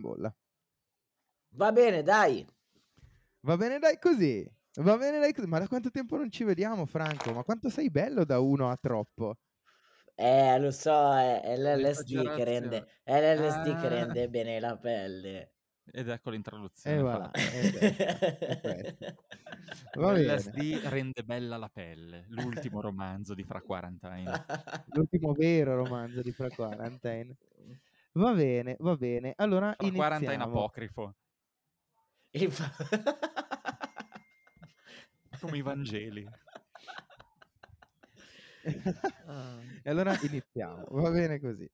in bolla. Va bene, dai. Va bene, dai, così. Va bene, dai, così. Ma da quanto tempo non ci vediamo, Franco? Ma quanto sei bello da uno a troppo? Eh, lo so, è, è l'LSD che rende, è l'LSD che Ah. rende bene la pelle. Ed ecco l'introduzione. E voilà. eh beh, è questo. Va bene. LSD rende bella la pelle, l'ultimo romanzo di Fra Quarantine. L'ultimo vero romanzo di Fra Quarantine. Va bene, va bene. Allora Fra iniziamo. apocrifo, Infa- come i Vangeli. Ah. E allora iniziamo. Va bene così.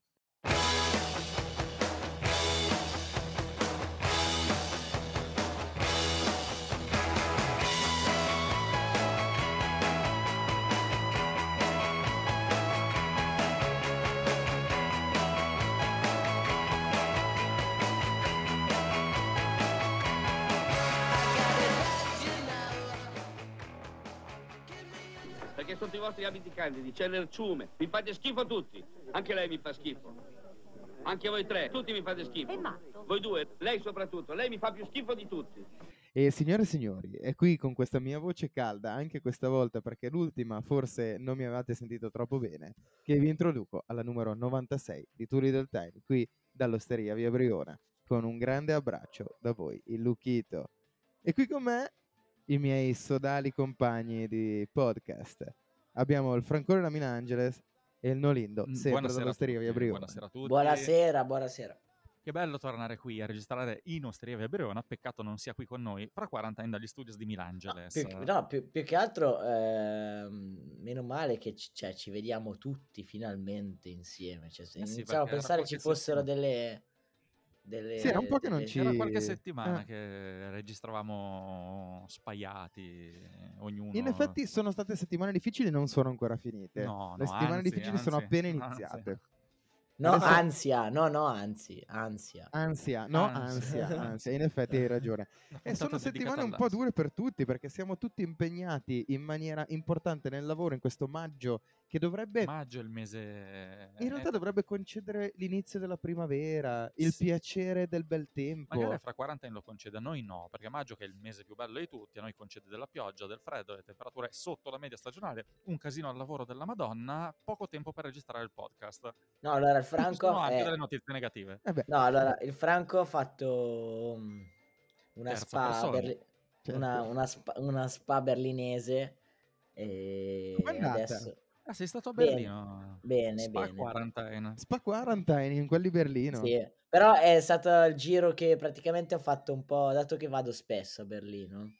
Sotto i vostri abiti candidi c'è l'erciume. Vi fate schifo tutti. Anche lei mi fa schifo. Anche voi tre, tutti mi fate schifo. È matto. Voi due, lei soprattutto. Lei mi fa più schifo di tutti. E signore e signori, è qui con questa mia voce calda, anche questa volta perché l'ultima forse non mi avevate sentito troppo bene, che vi introduco alla numero 96 di Turi del Time, qui dall'Osteria Via Briona, con un grande abbraccio da voi, il Luchito. E qui con me i miei sodali compagni di podcast. Abbiamo il Francone da Milangeles e il Nolindo, Mm, sempre buonasera dall'Osteria Via Briona. Buonasera a tutti. Buonasera, buonasera. Che bello tornare qui a registrare in Osteria Via Briona. Peccato non sia qui con noi. Fra Quarantine dagli studios di Milangeles. Più, no, più, più che altro, ehm, meno male che ci, cioè, ci vediamo tutti finalmente insieme. Cioè, Eh sì, iniziamo a pensare ci fossero delle, delle... Sì, era un po' che non delle- ci- C'era qualche settimana Eh. che registravamo spaiati, ognuno... In effetti sono state settimane difficili, non sono ancora finite. No, Le no, settimane anzi, difficili sono anzi, appena anzi. iniziate. No, Adesso- ansia, no, no, anzi, ansia. Ansia, no, Ansia. ansia, ansia, in effetti hai ragione. E sono settimane un po' dure per tutti perché siamo tutti impegnati in maniera importante nel lavoro in questo maggio che dovrebbe, Maggio è il mese... in realtà eh, dovrebbe concedere l'inizio della primavera, il Sì. piacere del bel tempo. Magari fra Quarantine lo concede, a noi no, perché maggio che è il mese più bello di tutti, a noi concede della pioggia, del freddo, le temperature sotto la media stagionale, un casino al lavoro della Madonna, poco tempo per registrare il podcast. No, allora il Franco... sono anche è- delle notizie negative. Eh No, allora il Franco ha fatto um, una, Terza spa, berli- Certo. una, una spa, una spa berlinese e Com'è andata? adesso... Ah, sei stato a Berlino? bene, Spa bene. Quarantine. Spa Quarantine in quel di Berlino. Sì, però è stato il giro che praticamente ho fatto un po', dato che vado spesso a Berlino,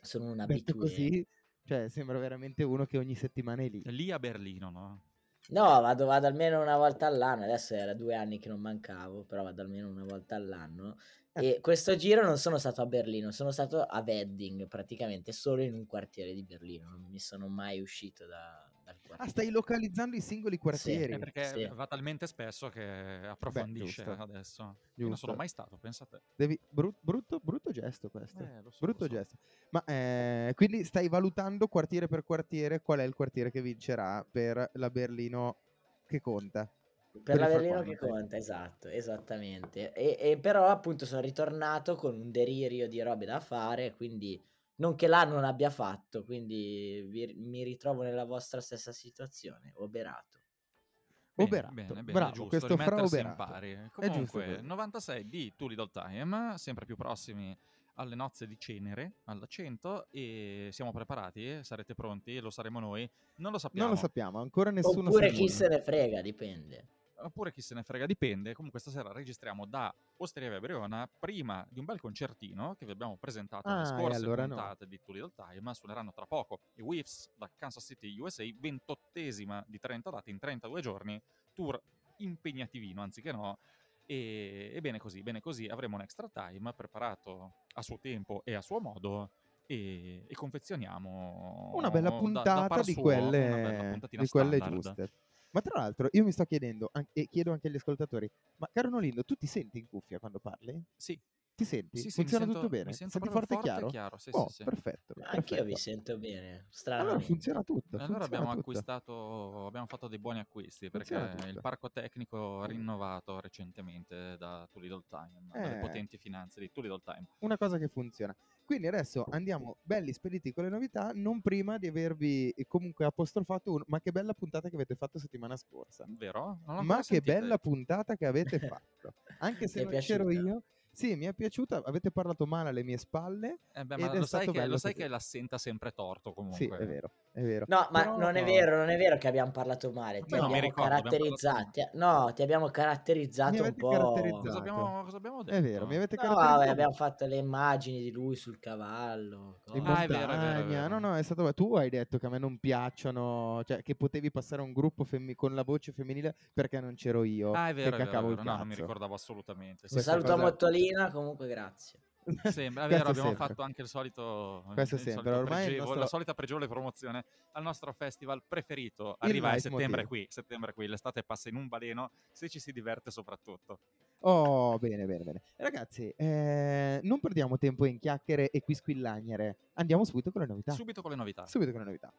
sono un Detto abitué. così, cioè sembra veramente uno che ogni settimana è lì. Lì a Berlino, no? No, vado, vado almeno una volta all'anno, adesso era due anni che non mancavo, però vado almeno una volta all'anno. Eh. E questo giro non sono stato a Berlino, sono stato a Wedding, praticamente solo in un quartiere di Berlino, non mi sono mai uscito da. Ah, stai localizzando i singoli quartieri. Eh, perché Sì. va talmente spesso che approfondisce giusto. adesso. Io Giusto. non sono mai stato, pensa a te. Devi- brut- brutto, brutto gesto questo. Eh, lo so, brutto lo so. gesto. Ma eh, quindi stai valutando quartiere per quartiere qual è il quartiere che vincerà per la Berlino che conta. Per la il Fra Berlino che conta, esatto, esattamente. E, e però appunto sono ritornato con un delirio di robe da fare, quindi non che l'anno non abbia fatto, quindi vi- mi ritrovo nella vostra stessa situazione, oberato. Bene, Oberato. bene, bene, Bravo, giusto, questo fra oberato. pari. Giusto Comunque, quello. 96 di Too Little Time, sempre più prossimi alle nozze di Cenere, alla 100, e siamo preparati, sarete pronti, lo saremo noi, non lo sappiamo. Non lo sappiamo, ancora nessuno Oppure chi se ne frega, dipende. Oppure chi se ne frega, dipende. Comunque stasera registriamo da Osteria Via Briona, prima di un bel concertino che vi abbiamo presentato Ah, nelle e scorse allora no. puntate di Too Little Time. Suoneranno tra poco i Whiffs da Kansas City, USA, 28esima di 30 date in 32 giorni, tour impegnativino, anziché no. E, e bene così, bene così, avremo un extra time preparato a suo tempo e a suo modo e, e confezioniamo Una bella da- da puntata par di suo, una bella quelle, di quelle giuste. Ma tra l'altro io mi sto chiedendo, e chiedo anche agli ascoltatori, ma caro Nolindo, tu ti senti in cuffia quando parli? Sì, Ti senti? Sì, sì, mi Funziona sento, tutto mi bene? sento Senti forte e forte e chiaro? chiaro. Sì, Oh, sì, sì. perfetto, Anch'io vi perfetto. sento bene, Allora stranamente. funziona tutto, E allora funziona abbiamo tutto. acquistato, abbiamo fatto dei buoni acquisti Funziona perché il parco tecnico rinnovato recentemente da Too Little Time, dalle Eh. potenti finanze di Too Little Time. Una cosa che funziona. Quindi adesso andiamo belli spediti con le novità, non prima di avervi comunque apostrofato un ma che bella puntata che avete fatto settimana scorsa. Vero? Ma che sentita bella io. puntata che avete fatto. Anche se non c'ero piaciuta? io. Sì, mi è piaciuta, avete parlato male alle mie spalle. Eh beh, ed ma è lo stato sai, che, lo sai che l'assenta sempre torto Sì, comunque. è vero, è vero. No, ma Però- non è vero, non è vero che abbiamo parlato male, ti mi abbiamo ricordo, abbiamo caratterizzati. No, ti abbiamo caratterizzato un po'. caratterizzato. Cosa abbiamo, cosa abbiamo detto? È vero, mi avete No, caratterizzato. vabbè, abbiamo fatto le immagini di lui sul cavallo. Ah, è vero, è vero, è vero. No, no, è stato tu hai detto che a me non piacciono, cioè che potevi passare a un gruppo femmi- con la voce femminile perché non c'ero io. Ah, è vero, che è vero, vero. No, non mi ricordavo assolutamente. Sì, Un questa sì, saluto a cosa- Mottolina, comunque grazie. Sembra, Questo vero, abbiamo sempre. fatto anche il solito, Questo il sempre, solito ormai pregevole- nostro- la solita pregevole promozione al nostro festival preferito. Arriva a settembre qui, settembre qui, l'estate passa in un baleno, se ci si diverte soprattutto. Oh, bene, bene, bene. Ragazzi, eh, non perdiamo tempo in chiacchiere e quisquillagnere. Andiamo subito con le novità. Subito con le novità. Subito con le novità.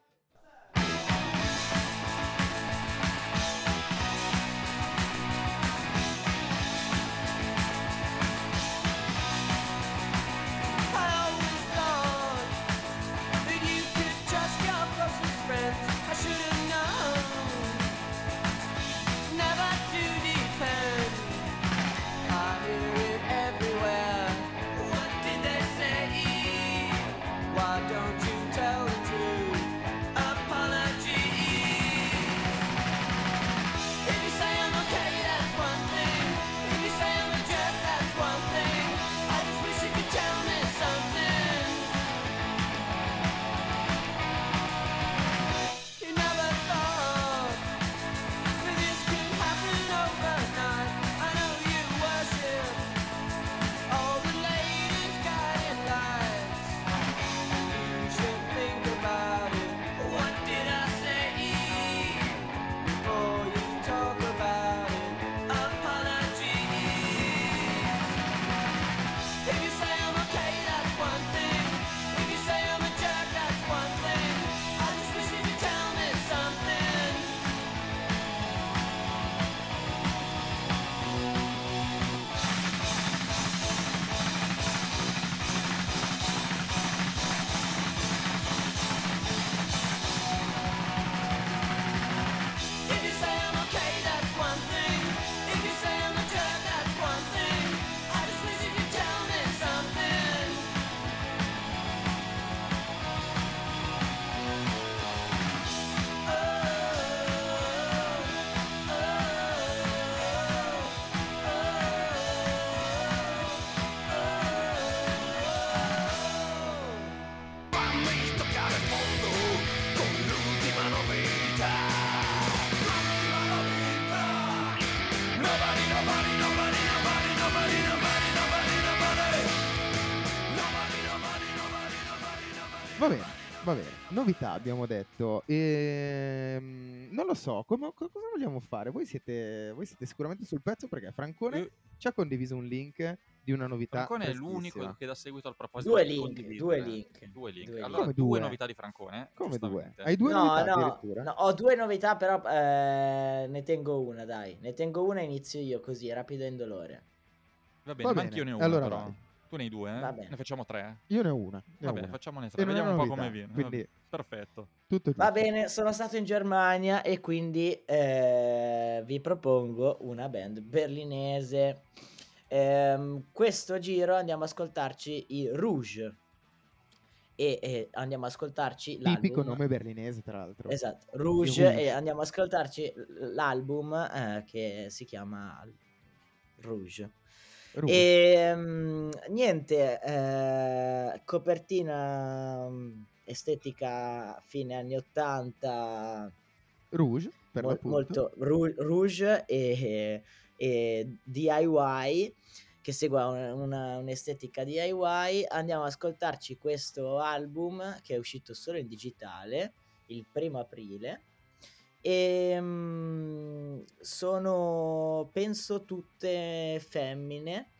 Novità abbiamo detto. Ehm, non lo so, come- co- cosa vogliamo fare? Voi siete, voi siete sicuramente sul pezzo perché Francone Io- ci ha condiviso un link di una novità. Francone è l'unico che dà seguito al proposito Due di link, due link. Due link. Due Allora, due due? novità di Francone. Come due? Hai due No, novità no, addirittura? no, ho due novità, però eh, ne tengo una, dai. Ne tengo una e inizio io così, rapido e indolore. Va bene, Va ma bene, anch'io ne ho una allora però. vai. Tu ne hai due? eh? Va bene. Ne facciamo tre? Io ne ho una. ne ho Va bene, una. facciamone tre. E Vediamo un po' come viene. quindi- Perfetto. Tutto Va bene, sono stato in Germania e quindi eh, vi propongo una band berlinese. Ehm, questo giro andiamo ad ascoltarci i Rouge e, e andiamo ad ascoltarci Tipico l'album. nome berlinese, tra l'altro. Esatto, Rouge, Rouge. e andiamo ad ascoltarci l'album eh, che si chiama Rouge. Rouge. E mm, niente, eh, copertina mm, estetica fine anni 80, Rouge, per mol- l'appunto. molto ru- rouge e, e DIY che segue una- una- un'estetica DIY. Andiamo ad ascoltarci questo album che è uscito solo in digitale il primo aprile. E mm, sono penso tutte femmine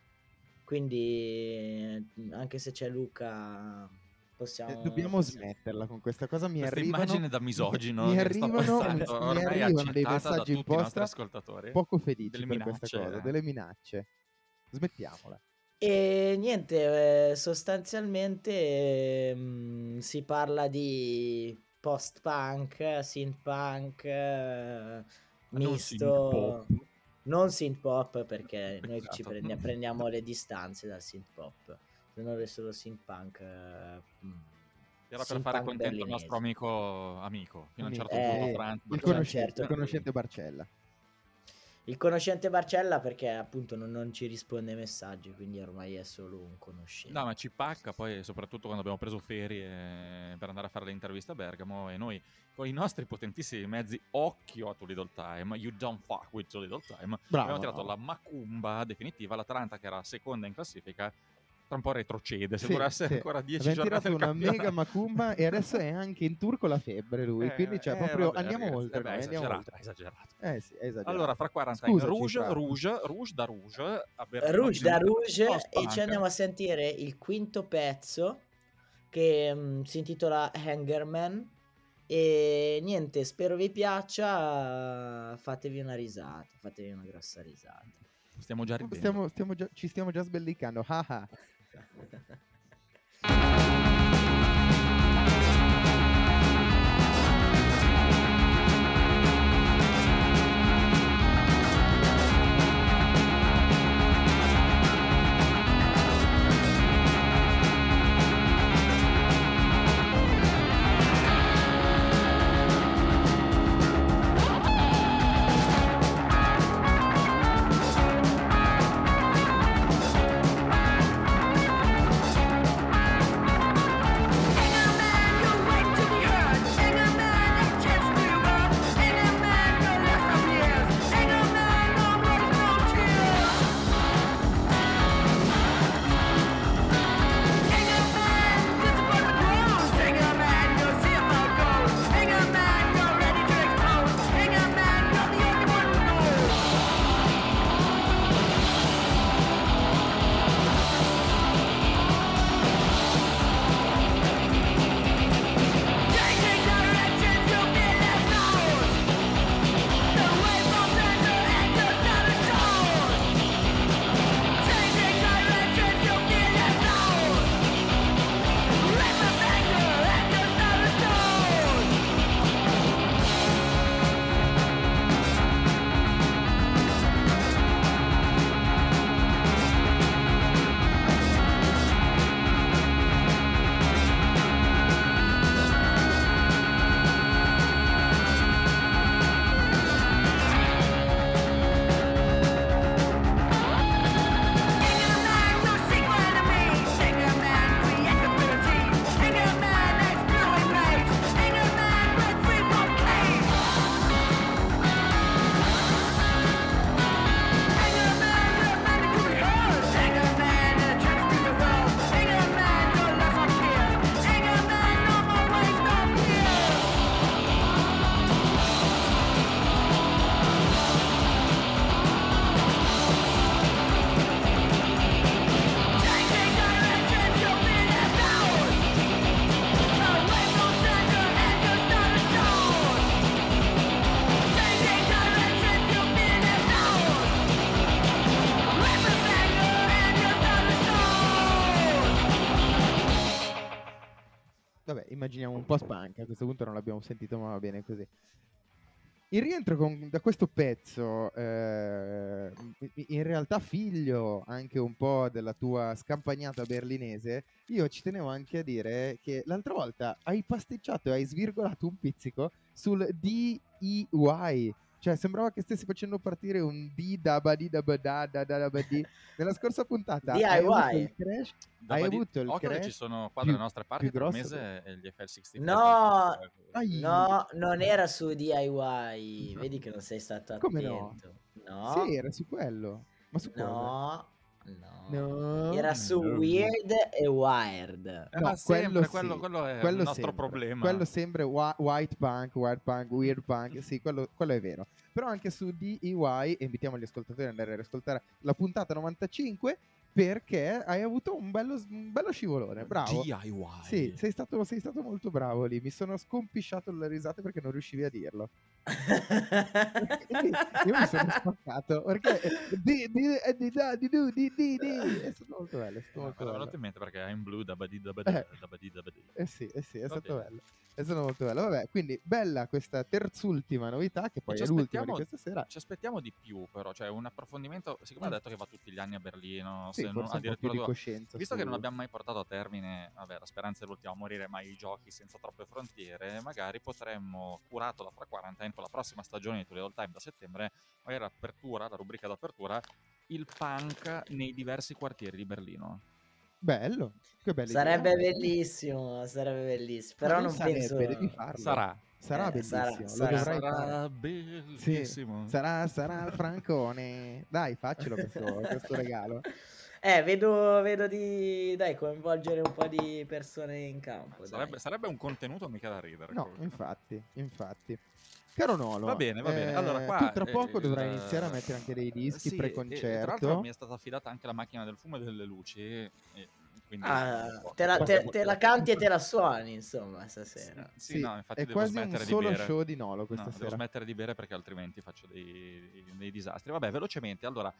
Quindi mm, anche se c'è Luca Eh, possiamo... Dobbiamo smetterla con questa cosa. Mi Questa arrivano, immagine da misogino mi arrivano, passando, mi arrivano dei messaggi in posta ascoltatori. poco felici Delle per questa minacce. cosa, delle minacce. Smettiamola. E niente, eh, sostanzialmente mm, si parla di post-punk, synth-punk, eh, Non misto... Non synth-pop perché noi ci Peccato. prende- prendiamo le distanze dal synth-pop. Se non è solo synth-punk... eh, mm, Era per fare contento il nostro amico, amico fino a un certo Eh, punto, il Franz. Il Sì, conoscente, certo. il conoscente Barcella. Il conoscente Barcella perché appunto non, non ci risponde ai messaggi, quindi ormai è solo un conoscente. No, ma ci pacca poi, soprattutto quando abbiamo preso ferie per andare a fare le interviste a Bergamo e noi con i nostri potentissimi mezzi, occhio a Too Little Time, you don't fuck with Too Little Time, Bravo. abbiamo tirato la macumba definitiva, l'Atalanta che era seconda in classifica, tra un po' retrocede, se Sì, durasse sì. ancora 10 Abbiamo giornate tirato una mega macumba e adesso è anche in tour con la febbre lui, Eh, quindi cioè eh, proprio vabbè, andiamo ragazzi, oltre, eh beh, noi, andiamo esagerato, oltre. esagerato. Eh sì, è esagerato. Allora, fra 40 Scusaci, anni, Rouge, Fra. Rouge, Rouge da Rouge, a Berlino, Rouge da Rouge e ci andiamo a sentire il quinto pezzo che mm, si intitola Hangerman e niente, spero vi piaccia, fatevi una risata, fatevi una grossa risata. Stiamo già ridendo. Stiamo, stiamo già- ci stiamo già sbellicando. Thank you. Po' spanca. A questo punto non l'abbiamo sentito, ma va bene così. Il rientro con- da questo pezzo, eh, in realtà figlio anche un po' della tua scampagnata berlinese, io ci tenevo anche a dire che l'altra volta hai pasticciato e hai svirgolato un pizzico sul DEY. Cioè, sembrava che stessi facendo partire un D da ba di da ba da da ba di. Nella scorsa puntata hai DIY. avuto il crash Da hai avuto il crash ci sono qua più- dalle nostre parti più mese e gli FL65. No! No, non era su DIY, vedi che non sei stato Come no? attento. No, Sì, era su quello. Ma su cosa? no, no. No. Era su No. Weird e Wired. No, ma sempre, quello quello, sì, quello è quello il nostro sempre. problema. Quello sempre wa- white punk, white punk, weird punk, sì, quello, quello è vero. Però anche su DEY, invitiamo gli ascoltatori ad andare ad ascoltare la puntata 95, perché hai avuto un bello, un bello scivolone, bravo. DIY. Sì, sei stato, sei stato molto bravo lì. Mi sono scompisciato dalle risate perché non riuscivi a dirlo. Io mi sono spaccato perché di, di, eh, di, di, di, di, di. È stato molto bello. È stato No, molto l'ho bello. in mente perché I'm blue da badi da badi Eh. da badi da badi. Eh sì, eh sì, è Va stato bene. bello. È stato molto bello. Vabbè, quindi bella questa terzultima novità, che poi ci è l'ultima di aspettiamo- questa sera. Ci aspettiamo di più, però, cioè un approfondimento. Siccome ha Mm. detto che va tutti gli anni a Berlino, Sì, se non forse un po' di coscienza. Visto che su- non abbiamo mai portato a termine, vabbè, la speranza è l'ultima a morire, ma i giochi senza troppe frontiere, magari potremmo, curato da Fra Quarantine, con la prossima stagione di Tool All Time da settembre, magari l'apertura, la rubrica d'apertura, il punk nei diversi quartieri di Berlino. Bello, che bello. Sarebbe bellissimo, sarebbe bellissimo. Però non sarebbe, penso... devi farlo. Sarà. Sarà Eh, bellissimo. sarà- sarà-. Sarà bellissimo. Sarà, sarà il Francone. Dai, faccelo questo, questo regalo. Eh, vedo, vedo di dai, coinvolgere un po' di persone in campo. Sarebbe, sarebbe un contenuto mica da ridere. No, comunque. infatti, infatti. Caro Nolo, Va bene, va bene. Allora, eh, qua, tu tra eh, poco il- dovrai iniziare a mettere anche dei dischi sì, e- e Tra pre-concerto. l'altro mi è stata affidata anche la macchina del fumo e delle luci. e quindi Ah, poco- te, la, te- te la canti e te la suoni, insomma, stasera. Sì, Sì, no, infatti è devo quasi un smettere di solo bere. show di Nolo No, questa devo sera. smettere di bere perché altrimenti faccio dei, dei disastri. Vabbè, velocemente, allora,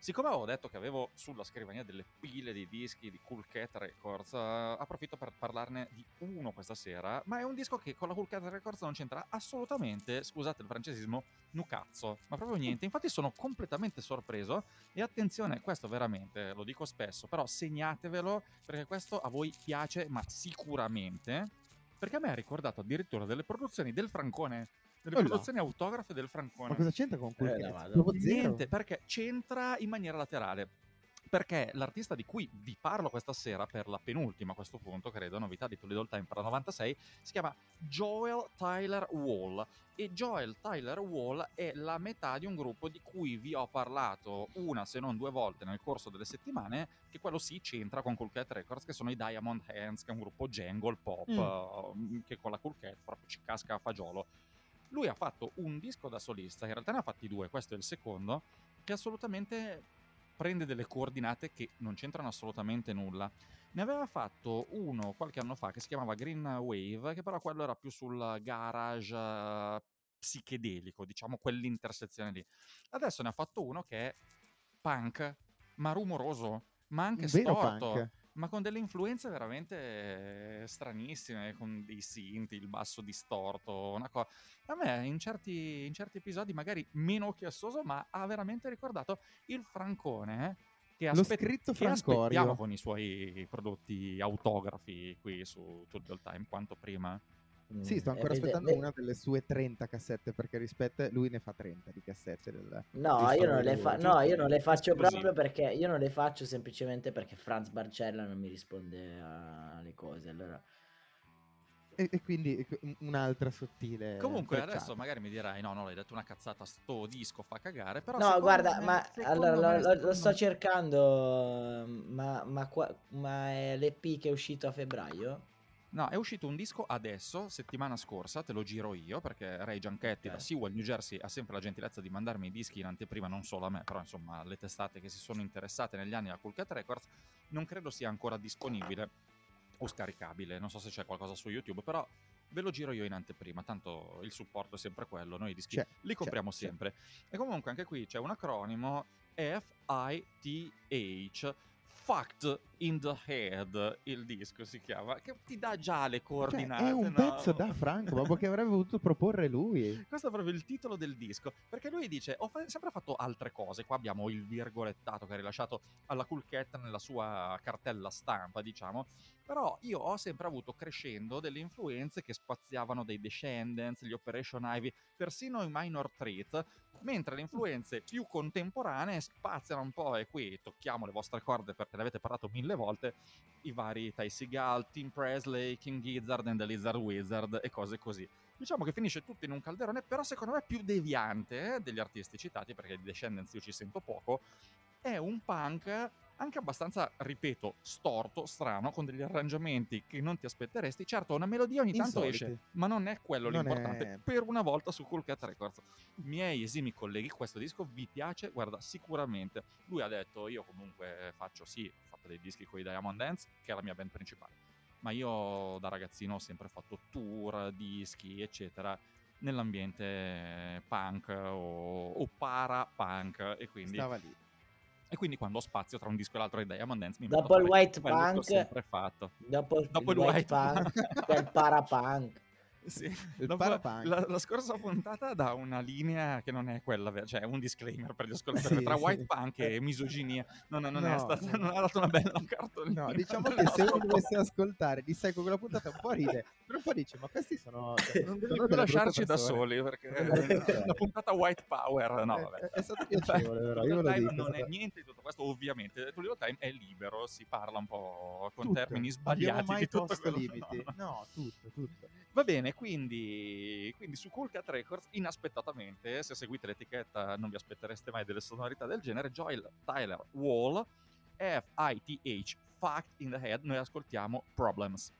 siccome avevo detto che avevo sulla scrivania delle pile di dischi di Cool Cat Records, eh, approfitto per parlarne di uno questa sera, ma è un disco che con la Cool Cat Records non c'entra assolutamente, scusate il francesismo, nucazzo, ma proprio niente. Infatti sono completamente sorpreso e attenzione, questo veramente, lo dico spesso, però segnatevelo perché questo a voi piace, ma sicuramente, perché a me ha ricordato addirittura delle produzioni del Francone, delle Oh produzioni autografe del Francone. Ma cosa c'entra con quel Eh, cazzo? Niente, perché c'entra in maniera laterale. Perché l'artista di cui vi parlo questa sera, per la penultima a questo punto, credo, novità di Little Time per la 96, si chiama Joel Tyler Wall. E Joel Tyler Wall è la metà di un gruppo di cui vi ho parlato una, se non due volte nel corso delle settimane, che quello sì c'entra con Cool Cat Records, che sono i Diamond Hands, che è un gruppo jangle pop, Mm. eh, che con la Cool Cat proprio ci casca a fagiolo. Lui ha fatto un disco da solista, in realtà ne ha fatti due, questo è il secondo, che assolutamente prende delle coordinate che non c'entrano assolutamente nulla. Ne aveva fatto uno qualche anno fa che si chiamava Green Wave, che però quello era più sul garage eh, psichedelico, diciamo quell'intersezione lì. Adesso ne ha fatto uno che è punk, ma rumoroso, ma anche vero storto punk. Ma con delle influenze veramente stranissime, con dei synth, il basso distorto, una cosa. A me in certi, in certi episodi magari meno chiassoso, ma ha veramente ricordato il Francone eh, che, Lo aspe- scritto che aspettiamo con i suoi prodotti autografi qui su Tutto il Time, quanto prima. Sì, sto Mm, ancora aspettando una delle sue 30 cassette perché rispetto lui ne fa 30 di cassette del, No, io non fa- no, io non le faccio Così. proprio perché io non le faccio semplicemente perché Franz Barcella non mi risponde alle cose. Allora, E, e quindi un- un'altra sottile Comunque frecciata. adesso magari mi dirai no, no, l'hai detto una cazzata, sto disco fa cagare, però no, guarda, me- ma allora me- lo, lo- sto me- cercando, ma, ma, qua- ma è l'EP che è uscito a febbraio? No, è uscito un disco adesso, settimana scorsa, te lo giro io, perché Ray Gianchetti Ok. da Sewell, New Jersey, ha sempre la gentilezza di mandarmi i dischi in anteprima, non solo a me, però insomma le testate che si sono interessate negli anni a Cool Cat Records, non credo sia ancora disponibile o scaricabile, non so se c'è qualcosa su YouTube, però ve lo giro io in anteprima, tanto il supporto è sempre quello, noi i dischi C'è, li compriamo c'è. sempre. E comunque anche qui c'è un acronimo F-I-T-H, Fucked in the Head, il disco si chiama, che ti dà già le Cioè, coordinate. è un no? pezzo da Franco, proprio che avrebbe voluto proporre lui. Questo è proprio il titolo del disco, perché lui dice, ho fa- sempre fatto altre cose, qua abbiamo il virgolettato che ha rilasciato alla Cat nella sua cartella stampa, diciamo, però io ho sempre avuto crescendo delle influenze che spaziavano dai Descendants, gli Operation Ivy, persino i Minor Threat, mentre le influenze più contemporanee spaziano un po' e qui tocchiamo le vostre corde perché ne avete parlato mille volte, i vari Ty Seagal, Tim Presley, King Gizzard and the Lizard Wizard e cose così. Diciamo che finisce tutto in un calderone, però secondo me più deviante eh, degli artisti citati, perché di Descendants io ci sento poco, è un punk anche abbastanza, ripeto, storto, strano, con degli arrangiamenti che non ti aspetteresti. Certo, una melodia ogni tanto Insoliti. esce, ma non è quello Non l'importante. è- Per una volta su Cool Cat Records, miei esimi colleghi, questo disco vi piace? Guarda, sicuramente. Lui ha detto, io comunque faccio, sì, ho fatto dei dischi con i Diamond Dance, che è la mia band principale, ma io da ragazzino ho sempre fatto tour, dischi, eccetera, nell'ambiente punk o, o para-punk, e quindi... Stava lì. E quindi quando ho spazio tra un disco e l'altro di Diamond Dance mi Dopo metto a il fare white quello che ho punk- sempre fatto. Dopo, Dopo il, il white white punk, punk. c'è il parapunk. Sì. Il. La, la scorsa puntata da una linea che non è quella, cioè un disclaimer per gli ascoltatori Sì, tra sì. white punk e misoginia. Non, non è No, stata, no. non ha dato una bella cartolina. No, diciamo che se uno dovesse ascoltare, di sai con quella puntata un po' ride, però un po' dice, ma questi sono... cioè, Non devi più lasciarci da persone." soli perché Eh, la puntata white power, no, È- vabbè. è- è stato piacevole, però, io lo dico, è non è stato- niente di tutto questo, ovviamente. Tu Little Time è libero, si parla un po' con Tutto. termini sbagliati mai di tutto posto quello limiti? no, no. No, tutto, tutto. Va bene, quindi, quindi su Cool Cat Records, inaspettatamente, se seguite l'etichetta non vi aspettereste mai delle sonorità del genere, Joel Tyler Wall, F-I-T-H, Fact in the Head, noi ascoltiamo Problems.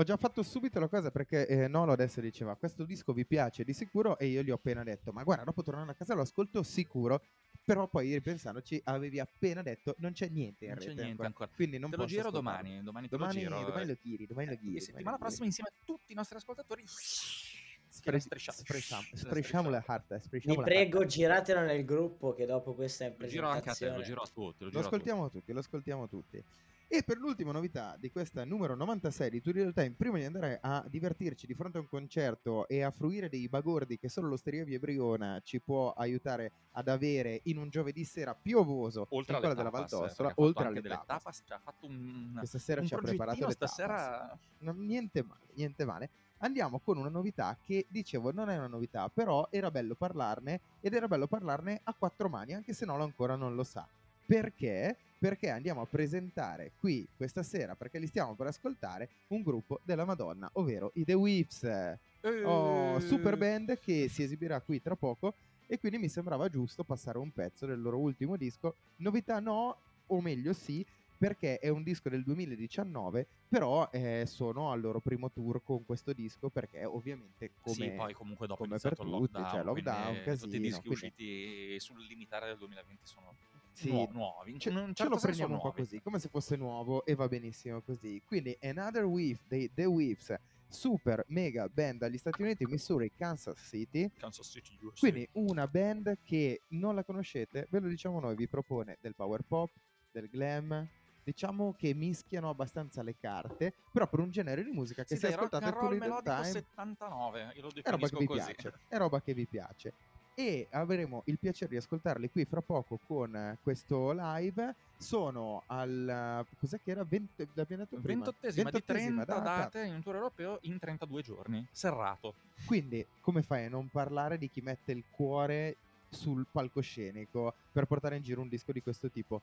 Ho già fatto subito la cosa perché eh, Nolo adesso diceva questo disco vi piace di sicuro e io gli ho appena detto ma guarda dopo tornando a casa lo ascolto sicuro però poi ripensandoci avevi appena detto non c'è niente in Non c'è niente ancora. quindi non te lo posso giro ascoltarlo. domani, domani te domani, lo giro. domani eh. lo tiri domani lo Eh, e settimana prossima insieme a tutti i nostri ascoltatori Spre- Strisciamo. sfresciamo la carta Vi la prego, carta. giratelo nel gruppo che dopo questa Lo giro anche a te, lo presentazione... giro a tutti. Lo, Lo giro a tutti. ascoltiamo tutti, lo ascoltiamo tutti. E per l'ultima novità di questa numero 96 di Tutorial Time, prima di andare a divertirci di fronte a un concerto e a fruire dei bagordi che solo l'Osteria Via Briona ci può aiutare ad avere in un giovedì sera piovoso Oltre quella della tapas, eh, oltre alle delle tapas. tapas, ci ha fatto un, Questa sera un ci ha preparato le stasera No, niente male, niente male. Andiamo con una novità che dicevo non è una novità, però era bello parlarne ed era bello parlarne a quattro mani, anche se Nolo ancora non lo sa. Perché? Perché andiamo a presentare qui questa sera, perché li stiamo per ascoltare, un gruppo della Madonna, ovvero i The Whips. Oh, Eh. super band che si esibirà qui tra poco e quindi mi sembrava giusto passare un pezzo del loro ultimo disco. Novità no, o meglio sì, perché è un disco del 2019, però eh, sono al loro primo tour con questo disco perché ovviamente come sì, poi comunque dopo come per il tutti, lockdown, cioè lockdown, quindi tutti i casino, dischi quindi- usciti sul limitare del 2020 sono Sì, nuo- nuovi. In ce, un ce certo lo senso prendiamo un po' nuovi. così, come se fosse nuovo e va benissimo così. Quindi Another Weave dei The Weaves, super mega band dagli Stati Uniti, Missouri, Kansas City. Kansas City, USA. Quindi una band che non la conoscete, ve lo diciamo noi, vi propone del power pop, del glam, diciamo che mischiano abbastanza le carte, però per un genere di musica che Sì, se dai, rock ascoltate and roll melodico Time 79, io lo è roba che definisco vi così. piace, è roba che vi piace. E avremo il piacere di ascoltarli qui fra poco con questo live. Sono al cos'è che era? 20, l'abbiamo detto prima? 28esima di 28esima 30 data. date in un tour europeo in 32 giorni, serrato. Quindi, come fai a non parlare di chi mette il cuore sul palcoscenico per portare in giro un disco di questo tipo?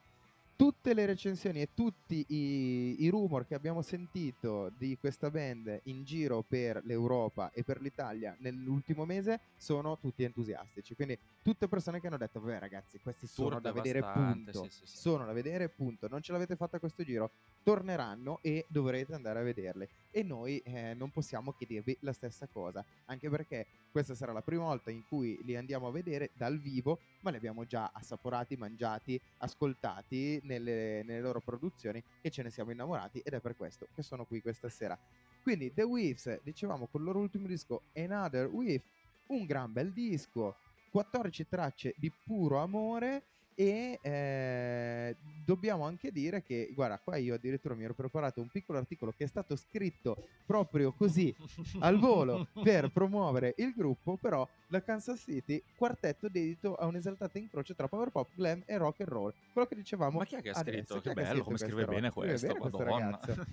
Tutte le recensioni e tutti i, i rumor che abbiamo sentito di questa band in giro per l'Europa e per l'Italia nell'ultimo mese sono tutti entusiastici. Quindi, tutte persone che hanno detto: Vabbè, ragazzi, questi sono Tour da vedere, punto. sì, sì, sì. Sono da vedere, punto. Non ce l'avete fatta questo giro, torneranno e dovrete andare a vederle. E noi eh, non possiamo che dirvi la stessa cosa, anche perché questa sarà la prima volta in cui li andiamo a vedere dal vivo, ma li abbiamo già assaporati, mangiati, ascoltati nelle, nelle loro produzioni e ce ne siamo innamorati ed è per questo che sono qui questa sera. Quindi The Weaves, dicevamo con il loro ultimo disco Another Weave, un gran bel disco, 14 tracce di puro amore e eh, dobbiamo anche dire che, guarda, qua io addirittura mi ero preparato un piccolo articolo che è stato scritto proprio così al volo per promuovere il gruppo, però la Kansas City, quartetto dedito a un esaltato incrocio tra power pop, glam e rock and roll. Quello che dicevamo Ma chi è che ha adesso. scritto? Chi Che bello, come scrive bene Scrive questo, bene questa madonna. ragazza.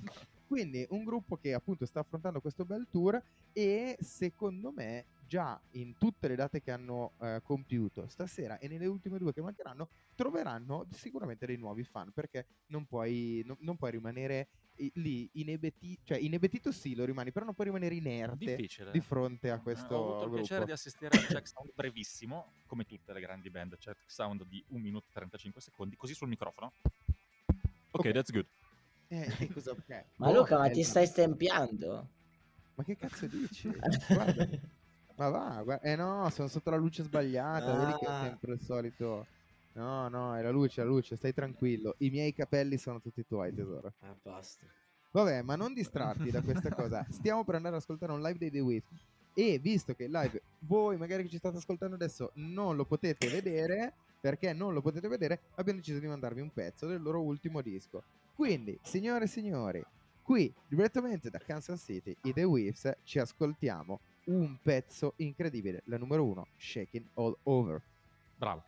Quindi un gruppo che appunto sta affrontando questo bel tour e secondo me già in tutte le date che hanno eh, compiuto stasera e nelle ultime due che mancheranno troveranno sicuramente dei nuovi fan perché non puoi, non, non puoi rimanere i- lì inebetito, cioè inebetito sì lo rimani, però non puoi rimanere inerte Difficile. di fronte a Eh, questo Ho avuto il gruppo. piacere di assistere al check sound brevissimo, come tutte le grandi band, check sound di 1 minuto e 35 secondi, così sul microfono. Ok, Ok. that's good. Eh, cosa- ok. Ma Oh, Luca, ma ti bello. stai stempiando? Ma che cazzo dici? Guarda. Ma va, guarda. Eh no, sono sotto la luce sbagliata, vedi che è Ah. sempre il solito... No, no, è la luce, la luce, stai tranquillo. I miei capelli sono tutti tuoi, tesoro. Ah, basta. Vabbè, ma non distratti da questa cosa. Stiamo per andare ad ascoltare un live dei The Weave. E visto che il live, voi magari che ci state ascoltando adesso, non lo potete vedere, perché non lo potete vedere, abbiamo deciso di mandarvi un pezzo del loro ultimo disco. Quindi, signore e signori, qui direttamente da Kansas City, i The Weaves, ci ascoltiamo un pezzo incredibile, la numero uno, Shaking All Over. Bravo.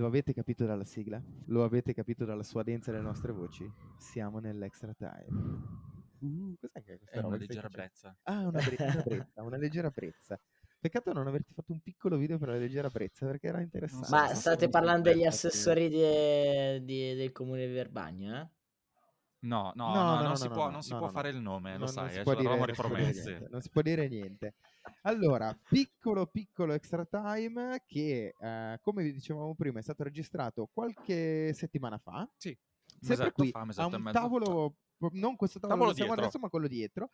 Lo avete capito dalla sigla? Lo avete capito dalla suadenza delle nostre voci? Siamo nell'extra time. Uh, cos'è che è questa È roba una leggera brezza. Ah, una, bre- una brezza, una leggera brezza. Peccato non averti fatto un piccolo video per la leggera brezza perché era interessante. so, Ma non state parlando degli assessori di- di- del comune di Verbagna? eh? No, no, No, no, no, non no, si no, può, no, non si no, può no, fare no. il nome, lo Non- non sai, si eh, dire- non si può dire non si può dire niente. Allora, piccolo piccolo extra time che, eh, come vi dicevamo prima, è stato registrato qualche settimana fa. Sì, Sempre mesetto qui, fa, un a un mezzo fa. tavolo, non questo tavolo Tavolo dove siamo adesso, ma quello dietro.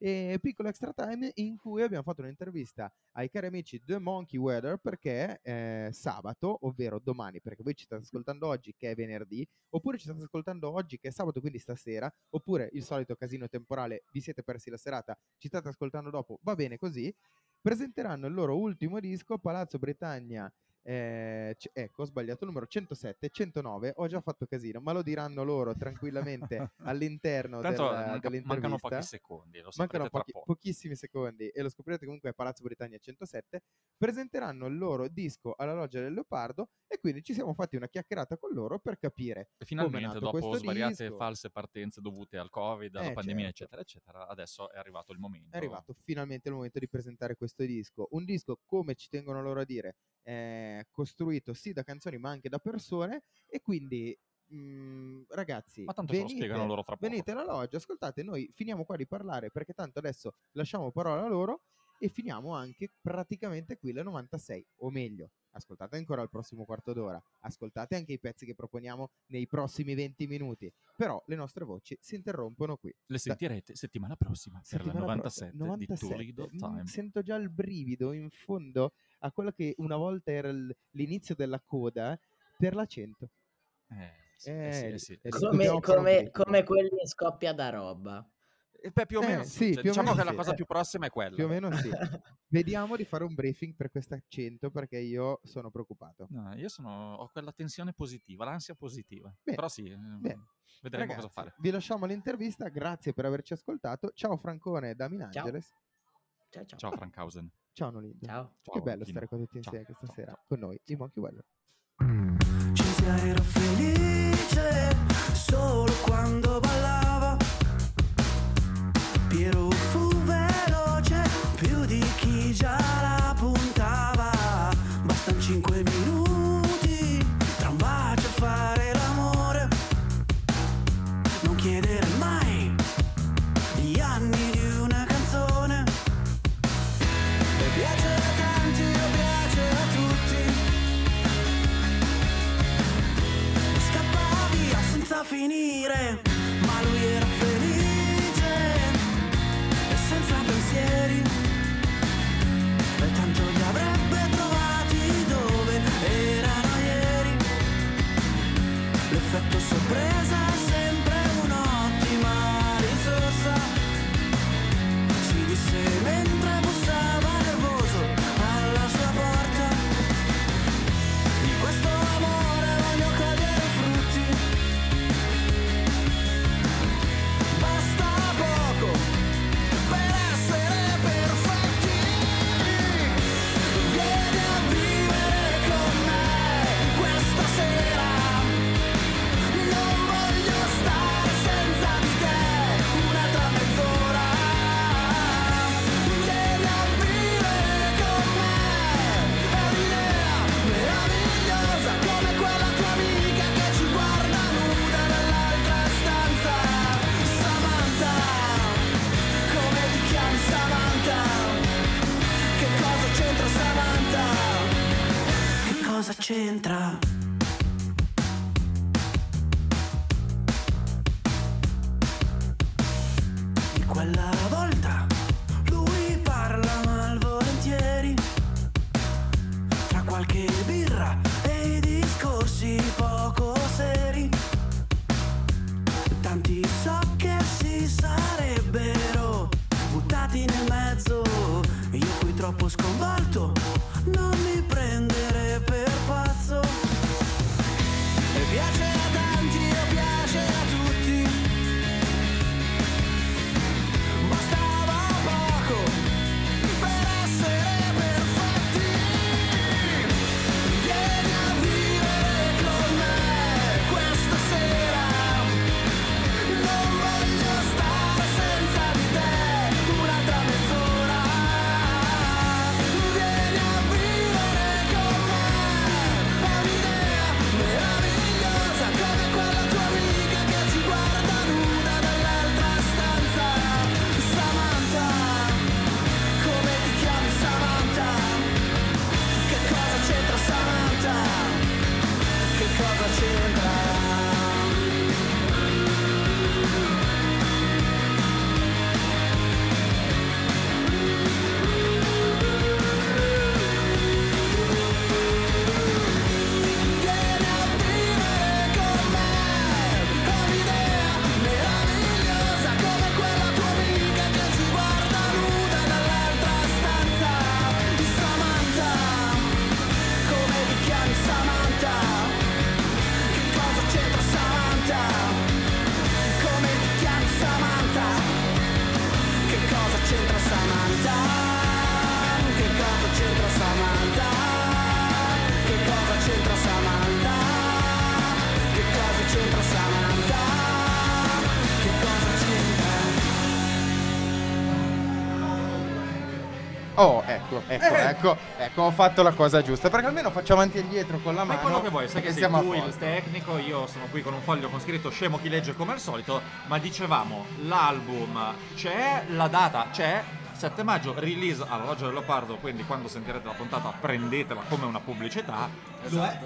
E piccolo extra time in cui abbiamo fatto un'intervista ai cari amici The Monkey Weather perché eh, sabato, ovvero domani, perché voi ci state ascoltando oggi che è venerdì, oppure ci state ascoltando oggi che è sabato, quindi stasera, oppure il solito casino temporale, vi siete persi la serata, ci state ascoltando dopo, va bene così, presenteranno il loro ultimo disco, Palazzo Britannia. Eh, c- ecco, ho sbagliato il numero 107, 109, ho già fatto casino, ma lo diranno loro tranquillamente all'interno Tanto del- manca- dell'intervista. mancano pochi secondi, lo Mancano pochi- pochissimi secondi e lo scoprirete comunque a Palazzo Britannia 107. Presenteranno il loro disco alla Loggia del Leopardo e quindi ci siamo fatti una chiacchierata con loro per capire E finalmente, dopo svariate disco. false partenze dovute al Covid, alla Eh, pandemia, certo. eccetera, eccetera, adesso è arrivato il momento. È arrivato finalmente il momento di presentare questo disco. Un disco, come ci tengono loro a dire, è costruito sì da canzoni ma anche da persone e quindi mm, ragazzi, Ma tanto ce lo venite, spiegano loro tra poco. venite alla loggia, ascoltate, noi finiamo qua di parlare perché tanto adesso lasciamo parola a loro e finiamo anche praticamente qui le 96, o meglio, ascoltate ancora il prossimo quarto d'ora, ascoltate anche i pezzi che proponiamo nei prossimi 20 minuti, però le nostre voci si interrompono qui. Le sentirete settimana prossima per Settimana la prossima, 97, di 97. Too Little Mm, Time. Sento già il brivido in fondo a quello che una volta era l'inizio della coda per la 100. Eh, sì, Eh, eh sì, eh sì, eh sì. Come, come- come quelli in scoppia da roba. Eh, beh, più o Eh, meno sì, sì, cioè, più diciamo meno che la sì. cosa più prossima è quella. Più o meno sì. Vediamo di fare un briefing per questa 100 perché io sono preoccupato. No, io sono, ho quella tensione positiva, l'ansia positiva. Bene, Però sì, ehm, bene. vedremo Ragazzi, cosa fare. vi lasciamo l'intervista, grazie per averci ascoltato. Ciao Francone da Min Ciao. Angeles. Ciao ciao. Ciao Frankhausen. Ciao Nolindo. Ciao. Ciao, che bello Kino. stare qua tutti Ciao, insieme questa ciao, sera ciao. con noi, i Monkey Weather. Cinzia era felice solo quando ballava. Piero fu veloce più di chi già la puntava. Bastano cinque minuti tra un bacio e fare l'amore. Non chiedere mai gli anni di una canzone. E piace a tanti o piace a tutti. scappa via senza finire, surpresa. Ho fatto la cosa giusta, perché almeno faccio avanti e indietro con la mano. quello che vuoi, sai che sei tu il tecnico, io sono qui con un foglio con scritto scemo chi legge come al solito, ma dicevamo l'album c'è, la data c'è, 7 maggio release all'Orologio del Leopardo, quindi quando sentirete la puntata prendetela come una pubblicità. Lo è.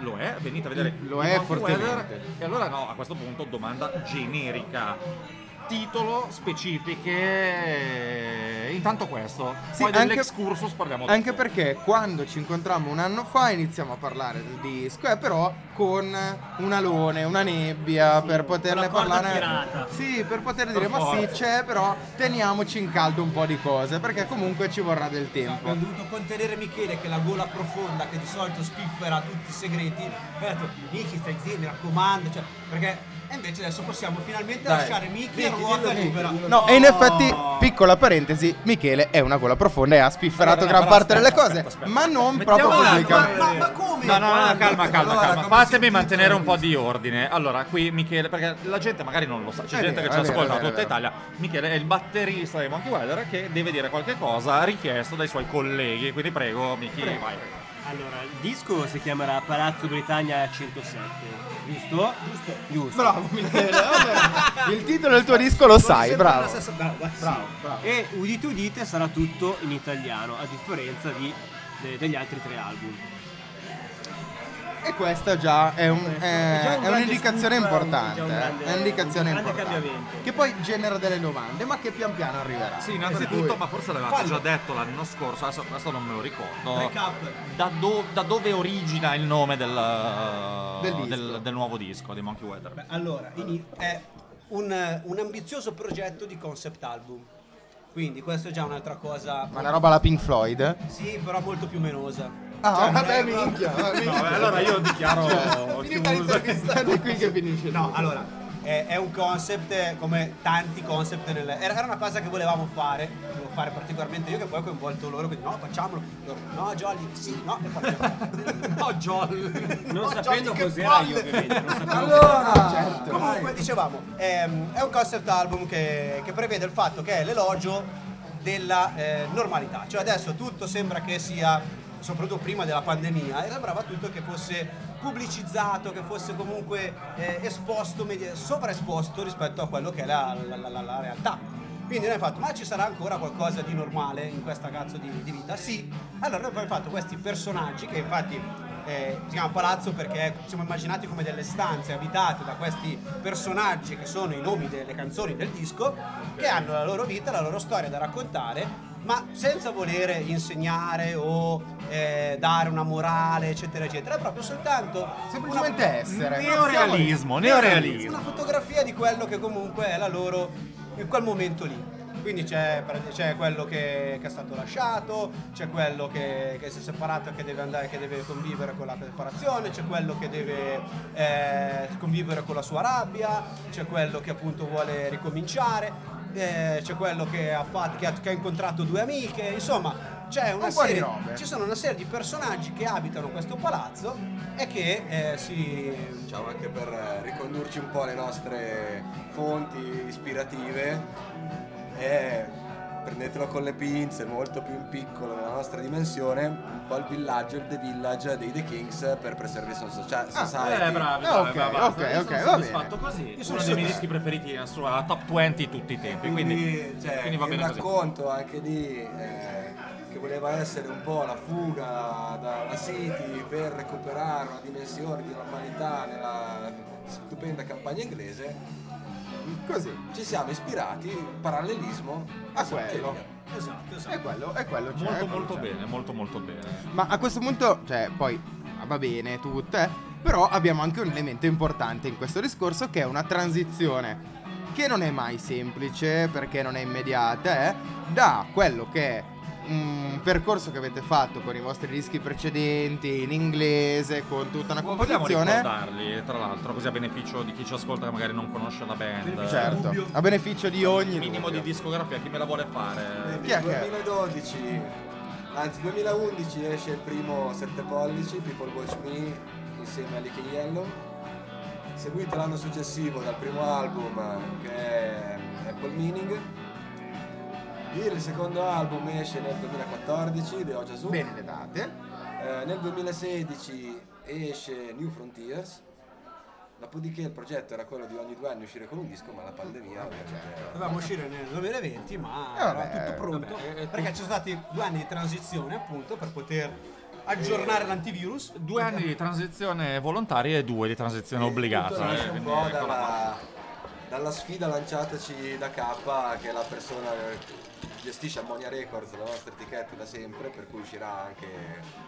Lo è, venite a vedere Lo è Monkey Weather. fortemente. E allora no, a questo punto domanda generica. Titolo, specifiche. Intanto questo. Sì, Poi anche- dell'excursus parliamo Anche dopo. perché quando ci incontrammo un anno fa iniziamo a parlare del disco, eh, però con un alone, una nebbia per poterne parlare. tirata. Sì, per poter dire ma sì c'è, però teniamoci in caldo un po' di cose, perché comunque ci vorrà del tempo. Abbiamo dovuto contenere Michele che la gola profonda che di solito spiffera tutti i segreti. Ho detto, Miki stai zitto, mi raccomando, cioè, perché e invece adesso possiamo finalmente Dai. lasciare Miki a Miki, ruota dillo, libera. No, e in effetti, piccola parentesi, Michele è una gola profonda e ha spifferato Allora, gran parte delle aspetta, cose, aspetta, aspetta. ma non Mettiamo proprio attimo, pubblicamente. Ma, ma come? No, no, no, Quando? calma, calma, Allora, calma. come Fatemi mantenere un po' di ordine. Allora, qui Michele, perché la gente magari non lo sa, c'è È gente vero, che ci è vero, ascolta è da vero, tutta è vero. Italia. Michele è il batterista dei Monkey Weather che deve dire qualche cosa richiesto dai suoi colleghi. Quindi prego, Miki, vai. Allora, il disco si chiamerà Palazzo Britannia 107, giusto? Giusto. Giusto. Bravo Michele, vabbè. il titolo del tuo disco lo sai, bravo. stessa- bravo. Bravo, bravo. E udite udite sarà tutto in italiano, a differenza di- de- degli altri tre album. E questa già è, un- Questo è- è già un è grande un'indicazione scoop, importante. un eh. grande- è un'indicazione un grande importante. cambiamento. Che poi genera delle domande, ma che pian piano arriverà. Sì, innanzitutto, cui- ma forse l'avevate già detto l'anno scorso, adesso questo non me lo ricordo. Da, do- da dove origina il nome del, Del disco. del- del nuovo disco di Monkey Weather? Beh, allora, è un, un ambizioso progetto di concept album. Quindi questo è già un'altra cosa. Ma una roba alla Pink Floyd? Sì, però molto più menosa. Ah, Cioè, vabbè, è- minchia. vabbè, No, minchia. allora io dichiaro Cioè, finita l'intervista, è qui che finisce. No, allora, è, è un concept eh, come tanti concept nel- era, era una cosa che volevamo fare, volevo fare particolarmente io che poi ho coinvolto loro, quindi no, facciamolo. Loro, no, Jolly, sì, no, e facciamo. no, Jolly. Non No, sapendo Jolly, che cos'era io, ovviamente, non sapevo Allora, certo. Comunque, dicevamo, ehm, è un concept album che, che prevede il fatto che è l'elogio della eh, normalità. Cioè adesso tutto sembra che sia, soprattutto prima della pandemia, e sembrava tutto che fosse pubblicizzato, che fosse comunque eh, esposto, medi- sovraesposto rispetto a quello che è la, la- la- la- realtà. Quindi noi abbiamo fatto, ma ci sarà ancora qualcosa di normale in questa cazzo di, di vita? Sì. Allora noi abbiamo fatto questi personaggi che infatti eh, si chiama palazzo perché siamo immaginati come delle stanze abitate da questi personaggi che sono i nomi delle canzoni del disco, che hanno la loro vita, la loro storia da raccontare, ma senza volere insegnare o eh, dare una morale, eccetera, eccetera. È proprio soltanto Semplicemente una- essere. Neorealismo, neorealismo. una fotografia di quello che comunque è la loro in quel momento lì. Quindi c'è, c'è quello che, che è stato lasciato, c'è quello che, che si è separato e che deve andare, che deve convivere con la separazione, c'è quello che deve eh, convivere con la sua rabbia, c'è quello che appunto vuole ricominciare, eh, c'è quello che ha, fatto, che ha, che ha incontrato due amiche, insomma c'è una serie, ci sono una serie di personaggi che abitano questo palazzo e che eh, si Diciamo anche per eh, ricondurci un po' alle nostre fonti ispirative e prendetelo con le pinze, molto più in piccolo della nostra dimensione, un po' il villaggio, il The Village dei The Kings per Preservation Socia- Society. Eh, bravi, Ah, bravi, ok, bravi, ok, ok, sono va bene. così. Io sono Uno dei miei dischi preferiti nella sua top 20 di tutti i tempi, quindi, Quindi, cioè, quindi va il bene così. racconto anche di eh, che voleva essere un po' la fuga dalla City per recuperare una dimensione di normalità nella stupenda campagna inglese. Così. Ci siamo ispirati, parallelismo A Sì, quello. esatto, esatto. È quello, è quello. c'è, è Molto quello molto c'è. bene, molto molto bene. Ma a questo punto, cioè, poi va bene tutto, eh, però abbiamo anche un elemento importante in questo discorso che è una transizione che non è mai semplice perché non è immediata, eh, da quello che è un percorso che avete fatto con i vostri dischi precedenti in inglese, con tutta una Vogliamo composizione. ricordarli, tra l'altro, così a beneficio di chi ci ascolta che magari non conosce la band. Certo, a beneficio di ogni Minimo di dubbio. discografia, chi me la vuole fare? Chi è Nel che- 2012, anzi 2011 esce il primo 7 pollici, People Watch Me, insieme a Licky Yellow. Seguito l'anno successivo dal primo album che è Apple Meaning. Il secondo album esce nel 2014, The Oja Zoom. Bene le date. Eh, nel 2016 esce New Frontiers. Dopodiché il progetto era quello di ogni due anni uscire con un disco, ma la pandemia ovviamente. Dovevamo uscire nel 2020, ma Eh, era vabbè, tutto pronto. vabbè, eh, perché ci sono stati due anni di transizione, appunto, per poter aggiornare l'antivirus. Due anni di transizione volontaria e due di transizione E obbligata. eh, un po' ecco la dalla, dalla sfida lanciataci da K, che è la persona che gestisce Ammonia Records, la nostra etichetta da sempre, per cui uscirà anche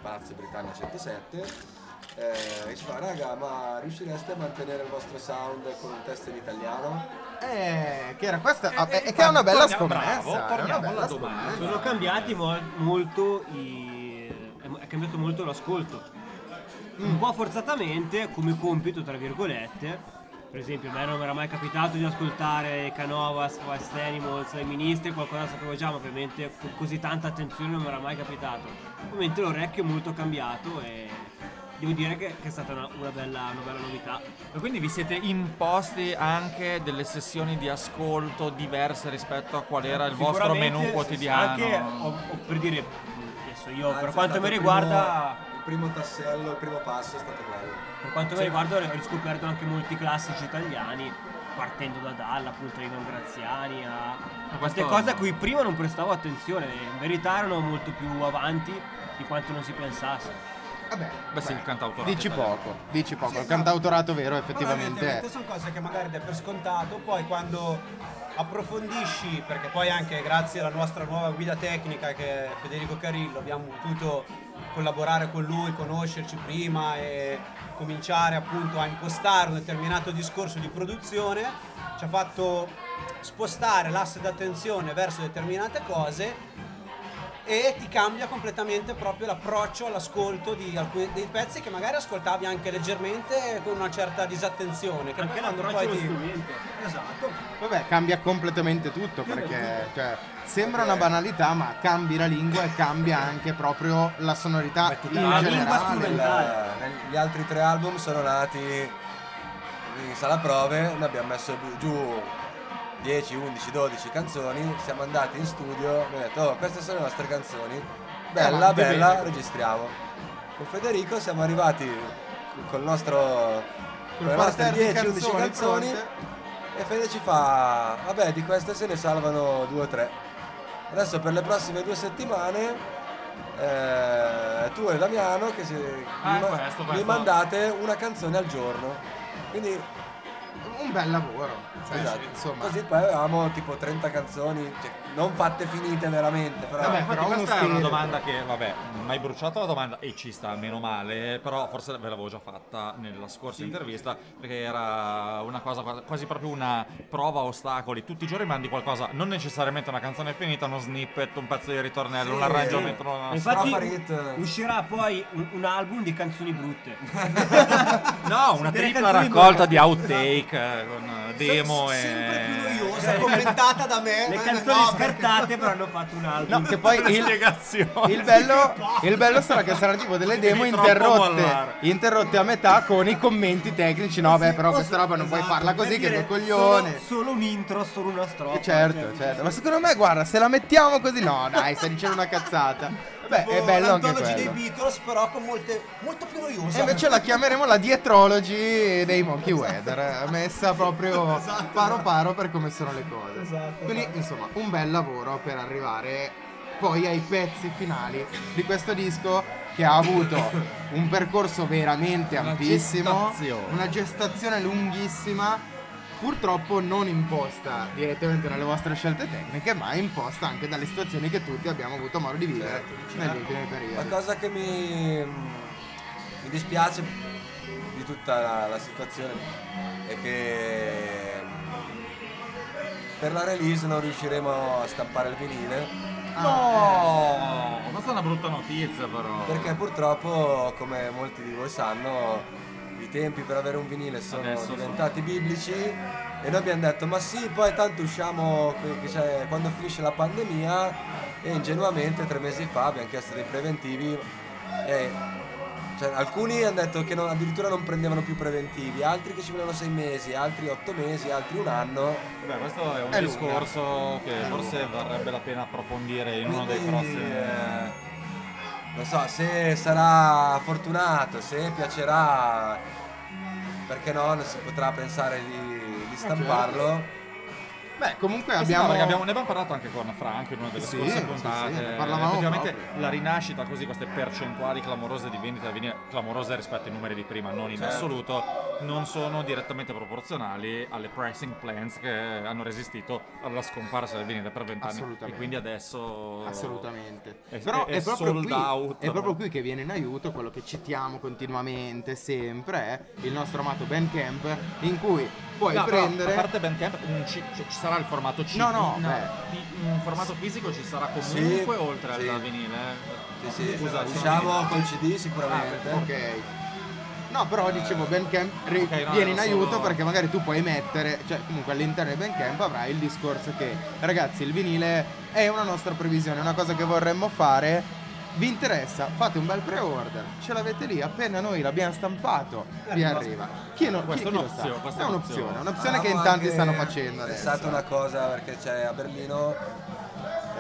Palazzo Britannia 107. Eh, e ci fa, raga, ma riuscireste a mantenere il vostro sound con un testo in italiano? Eh, che era questa, ah, Eh, eh, che è una bella scommessa. bravo, è una torniamo bella alla domanda. scommessa. Sono cambiati mo- molto i... è cambiato molto l'ascolto. Un po' forzatamente, come compito, tra virgolette. Per esempio, a me non mi era mai capitato di ascoltare Canovas, West Animals, i ministri, qualcosa sapevo già, ma ovviamente con così tanta attenzione non mi era mai capitato. Ovviamente l'orecchio è molto cambiato e devo dire che, che è stata una, una bella, una bella novità. E quindi vi siete imposti anche delle sessioni di ascolto diverse rispetto a qual era il vostro menù quotidiano? Anche, o- o per dire, adesso io, Anzi, per è quanto stato mi il primo- riguarda... il primo tassello, il primo passo è stato quello. Per quanto mi riguarda ho riscoperto anche molti classici italiani, partendo da Dalla, appunto Ivan Graziani, a queste questo- cose a cui prima non prestavo attenzione, in verità erano molto più avanti di quanto non si pensasse. Vabbè, Beh sì, il cantautorato Dici italiano. poco, dici poco. Sì, il cantautorato vero effettivamente evidentemente sono cose che magari dai per scontato, poi quando approfondisci, perché poi anche grazie alla nostra nuova guida tecnica che è Federico Carillo abbiamo potuto collaborare con lui, conoscerci prima e cominciare appunto a impostare un determinato discorso di produzione, ci ha fatto spostare l'asse d'attenzione verso determinate cose e ti cambia completamente proprio l'approccio all'ascolto di alcuni dei pezzi che magari ascoltavi anche leggermente con una certa disattenzione. Che Anche poi quando poi ti... strumento. Esatto. Vabbè, cambia completamente tutto perché cioè, sembra una banalità, ma cambi la lingua e cambia anche proprio la sonorità in la lingua generale. Nel- Gli altri tre album sono nati in sala prove, noi abbiamo messo giù 10, 11, 12 canzoni, siamo andati in studio, abbiamo detto oh, queste sono le nostre canzoni, bella, Avanti, bella, bene. registriamo. Con Federico siamo arrivati col nostro, con le nostre parterre di 10, 11 canzoni pronte. e Fede ci fa, vabbè di queste se ne salvano due o tre. Adesso per le prossime due settimane eh, tu e Damiano che si, Ah, mi, ma- questo, mi questo. mandate una canzone al giorno. Quindi Un bel lavoro. Cioè, esatto. insomma, così poi avevamo tipo 30 canzoni, cioè, non fatte finite veramente, però Vabbè, però questa è una domanda che, vabbè, mi hai bruciato la domanda e ci sta meno male, però forse ve l'avevo già fatta nella scorsa intervista, perché era una cosa quasi, proprio una prova a ostacoli. Tutti i giorni mandi qualcosa, non necessariamente una canzone finita, uno snippet, un pezzo di ritornello, Sì, un arrangiamento, sì. una- Infatti rit. uscirà poi un, un album di canzoni brutte. No, una tripla raccolta brutte. di outtake eh, con eh, demo sempre più e... noiosa, commentata da me. Le ma- canzoni no, scartate però hanno fatto un album. No, che poi il, il bello, il bello sarà che saranno tipo delle demo interrotte, interrotte a metà con i commenti tecnici. No, beh, però questa roba non puoi esatto, farla così, che dire, due coglioni. Solo, solo un intro, solo una strofa. Certo, cioè, certo. Ma secondo me, guarda, se la mettiamo così, no, dai, stai dicendo una cazzata. Beh, è bello anche l'antology dei quello. Beatles, però con molte, molto più noiosa. E invece la chiameremo la dietrology dei Monkey Weather, messa proprio paro paro per come sono le cose. Esatto, Quindi, esatto. insomma, un bel lavoro per arrivare poi ai pezzi finali di questo disco che ha avuto un percorso veramente Una ampissimo, gestazione. una gestazione lunghissima. Purtroppo non imposta direttamente dalle vostre scelte tecniche, ma imposta anche dalle situazioni che tutti abbiamo avuto modo di vivere negli ultimi La periodi. cosa che mi, mi dispiace di tutta la, la situazione è che per la release non riusciremo a stampare il vinile No, questa è una brutta notizia però. perché purtroppo come molti di voi sanno i tempi per avere un vinile sono Adesso sono- diventati biblici e noi abbiamo detto ma sì poi tanto usciamo c'è- quando finisce la pandemia e ingenuamente tre mesi fa abbiamo chiesto dei preventivi e Cioè, alcuni hanno detto che non- addirittura non prendevano più preventivi, altri che ci volevano sei mesi, altri otto mesi, altri un anno. Beh, questo è un È lunga. discorso che forse varrebbe la pena approfondire in uno dei Quindi, prossimi. eh, non so, se sarà fortunato, se piacerà, perché no, non si potrà pensare di, di stamparlo. Beh, comunque Eh sì, no, abbiamo... perché abbiamo- ne abbiamo parlato anche con Franco in una delle Sì, scorse sì, puntate. sì, parlavamo Effettivamente proprio. la rinascita, così queste percentuali clamorose di vendita clamorose rispetto ai numeri di prima, non in Certo. assoluto, non sono direttamente proporzionali alle pricing plans che hanno resistito alla scomparsa del vinile per vent'anni. E quindi adesso. Assolutamente. È- Però è è, proprio sold qui, out. è proprio qui che viene in aiuto quello che citiamo continuamente, sempre, è il nostro amato Bandcamp, in cui puoi No, però, prendere... a parte Bandcamp, un C- ci ci sarà il formato CD. No, no, un formato fisico ci sarà Sì, comunque oltre sì. al vinile. Sì, sì, Scusa, diciamo col CD sicuramente. Ah, ok. No, però dicevo Bandcamp ri- Ok, no, viene in aiuto solo- perché magari tu puoi mettere, cioè comunque all'interno di Bandcamp avrai il discorso che ragazzi il vinile è una nostra previsione, è una cosa che vorremmo fare. Vi interessa? Fate un bel pre-order, ce l'avete lì, appena noi l'abbiamo stampato, vi arriva. Chi, non, chi, Questa è chi lo un'opzione, sa? questa è è un'opzione, un'opzione. un'opzione che in tanti stanno facendo adesso. pensato una cosa perché c'è a Berlino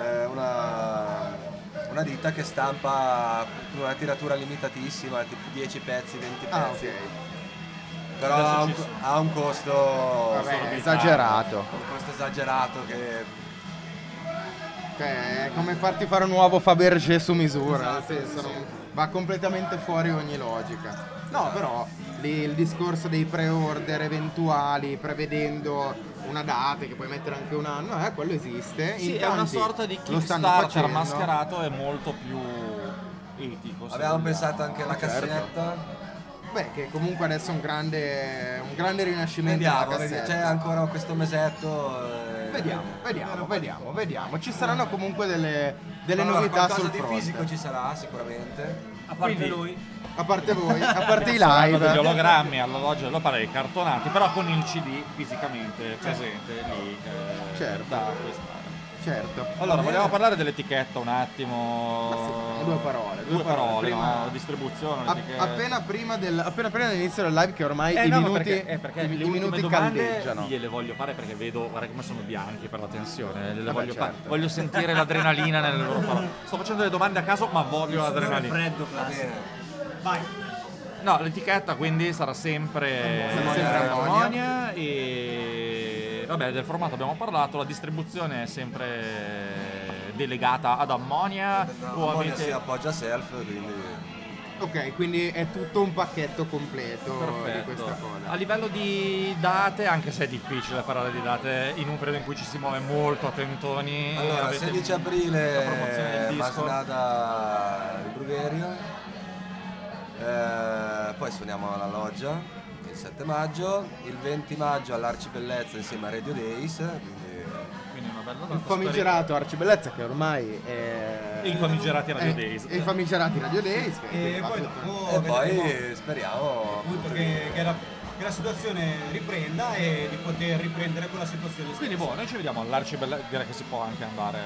eh, una, una ditta che stampa una tiratura limitatissima, tipo 10 pezzi, 20 pezzi. Ah, ok. Però ha un, ha un costo Vabbè, esagerato. un costo esagerato che Cioè, è come farti fare un nuovo Fabergé su misura, Esatto, nel senso, sì. va completamente fuori ogni logica. No, però lì il discorso dei pre-order eventuali, prevedendo una data che puoi mettere anche un anno, eh, quello esiste. Sì, In è una sorta di Kickstarter mascherato e molto più etico. avevamo pensato anche alla Certo. cassetta. Beh, che comunque adesso è un grande, un grande rinascimento Vediamo, vedi- cassetta. c'è ancora questo mesetto. eh, Vediamo, vediamo, vediamo, vediamo. Ci saranno comunque delle, delle allora, novità sul di fronte. fisico ci sarà sicuramente. A parte Quindi- noi. A parte voi, a parte i live. ologrammi all'orologio dello padre cartonati, però con il CD fisicamente presente lì. eh, Certo. da acquistare. Certo. Allora, vogliamo parlare dell'etichetta un attimo. Sì, due parole, Due, due parole. Prima- no? Distribuzione, l'etichetta. appena, prima del, appena prima dell'inizio del live che ormai Eh i, no, minuti, perché, eh, perché i, le i minuti caldeggiano. gliele voglio fare perché vedo, guarda come sono bianchi per la tensione, le Vabbè, voglio, fare. certo. voglio sentire l'adrenalina nelle loro parole. Sto facendo delle domande a caso, ma voglio l'adrenalina. freddo classico. Vai. No, l'etichetta quindi sarà sempre, Sempre Ammonia. Ammonia e vabbè del formato abbiamo parlato, la distribuzione è sempre delegata ad Ammonia No, o Ammonia avete si appoggia self, quindi Ok, quindi è tutto un pacchetto completo di questa Perfetto. cosa. A livello di date, anche se è difficile parlare di date in un periodo in cui ci si muove molto a tentoni. Allora, avete 16 la promozione aprile del disco. Masnada di Brugherio. Eh, poi suoniamo alla loggia il 7 maggio, il 20 maggio all'Arcibellezza insieme a Radio Days, quindi Quindi una bella Il data famigerato Arcibellezza che ormai è... E i famigerati Radio Days. E i famigerati Radio Days. Che E va poi dopo e poi speriamo appunto che, che la, che la situazione riprenda e di poter riprendere quella situazione Quindi boh, noi ci vediamo all'Arcibellezza, direi che si può anche andare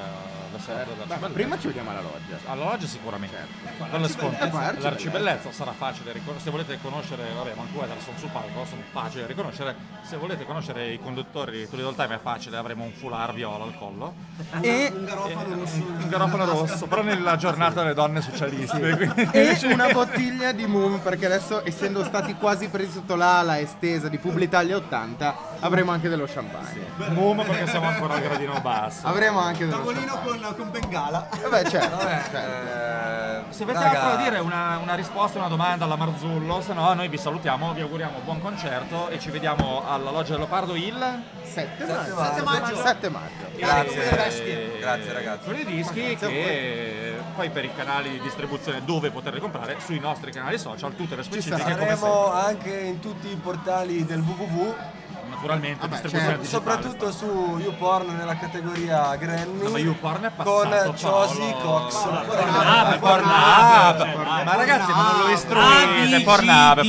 alla serata Ma dell'Arcibellezza. prima ci vediamo alla loggia. Alla loggia sicuramente. Certo. Con le sconto. Eh, Arcibellezza. L'Arcibellezza sarà facile ricon- se volete conoscere, vabbè, Mancueda sono sul palco, sono facili da riconoscere. Se volete conoscere i conduttori di Toledo Time è facile, avremo un foulard viola al collo. E, un garofano rosso. Un garofano rosso, però nella giornata delle donne socialiste. e una bottiglia di Moon perché adesso essendo stati quasi presi sotto l'ala estesa di Publitalia 80 avremo anche dello champagne. Moom perché siamo ancora al gradino basso. Avremo anche dello Tavolino champagne. con, con bengala. Vabbè certo. Vabbè, certo. eh, Se avete raga, altro da dire, una, una risposta, una domanda alla Marzullo, se no noi vi salutiamo, vi auguriamo buon concerto e ci vediamo alla Loggia del Leopardo il 7 Sette maggio. maggio. 7 maggio. Grazie. Grazie, ragazzi. Con i dischi che poi per i canali di distribuzione dove poterli comprare, sui nostri canali social, tutte le specifiche come Saremo anche in tutti i portali del www naturalmente Vabbè, distribuzione certo. Soprattutto su YouPorn nella categoria Granny No, ma YouPorn è con passato, Josie Paolo. Cox. Pornhub, Pornhub. Ma ragazzi, ma non lo istruite, Pornhub.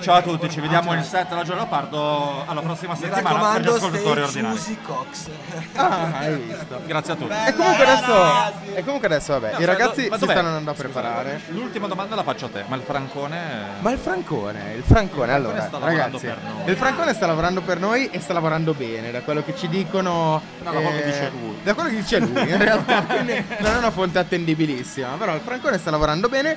Ciao a tutti, ci vediamo il 7 alla giorno parto alla prossima settimana per gli ascoltatori ordinari. Josie Cox. Ah, hai visto. Grazie a tutti. E comunque adesso, e comunque adesso vabbè, No, i ragazzi si dov'è? stanno andando a Scusa, preparare. L'ultima domanda la faccio a te, ma il francone... Ma il Francone, il Francone, allora, ragazzi, il Francone sta lavorando per noi e sta lavorando bene, da quello che ci dicono. No, da quello che eh, dice lui. Da quello che dice lui, in realtà, quindi non è una fonte attendibilissima. Però il Francone sta lavorando bene,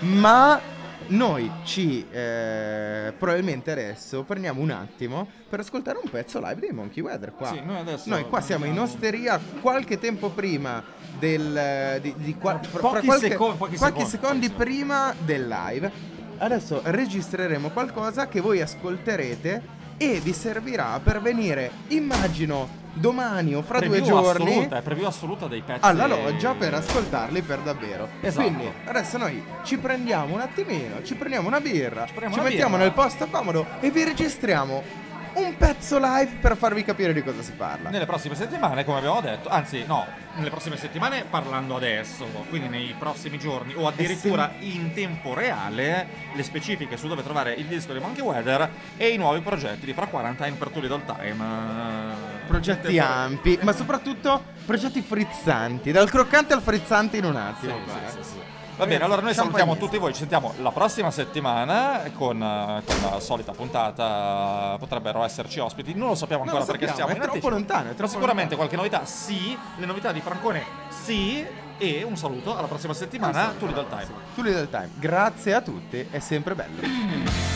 ma noi ci eh, probabilmente adesso prendiamo un attimo per ascoltare un pezzo live dei Monkey Weather qua. Sì, noi adesso Noi qua siamo in osteria qualche tempo prima del di, di qua- fra- fra Pochi qualche- secondi- pochi qualche secondi, secondi prima del live. Adesso registreremo qualcosa che voi ascolterete e vi servirà per venire, immagino, domani o fra due Preview giorni assoluta, è preview assoluta dei pezzi. alla loggia per ascoltarli per davvero. Esatto. Quindi adesso noi ci prendiamo un attimino, ci prendiamo una birra, ci, prendiamo una mettiamo birra. nel posto comodo e vi registriamo un pezzo live per farvi capire di cosa si parla. Nelle prossime settimane, come abbiamo detto, anzi no, nelle prossime settimane parlando adesso, quindi nei prossimi giorni o addirittura in tempo reale, le specifiche su dove trovare il disco di Monkey Weather e i nuovi progetti di Fra Quarantine per Too Little Time. eh, Progetti ampi, ma soprattutto progetti frizzanti, dal croccante al frizzante in un attimo. Sì, sì, eh. sì, sì. Va bene, allora noi salutiamo tutti voi, ci sentiamo la prossima settimana con, con la solita puntata, potrebbero esserci ospiti, non lo sappiamo ancora lo perché sappiamo, siamo è in troppo lontano, è troppo Sicuramente lontano. qualche novità sì, le novità di Francone sì e un saluto alla prossima settimana, tu Little Time. Tu Little Time, grazie a tutti, è sempre bello.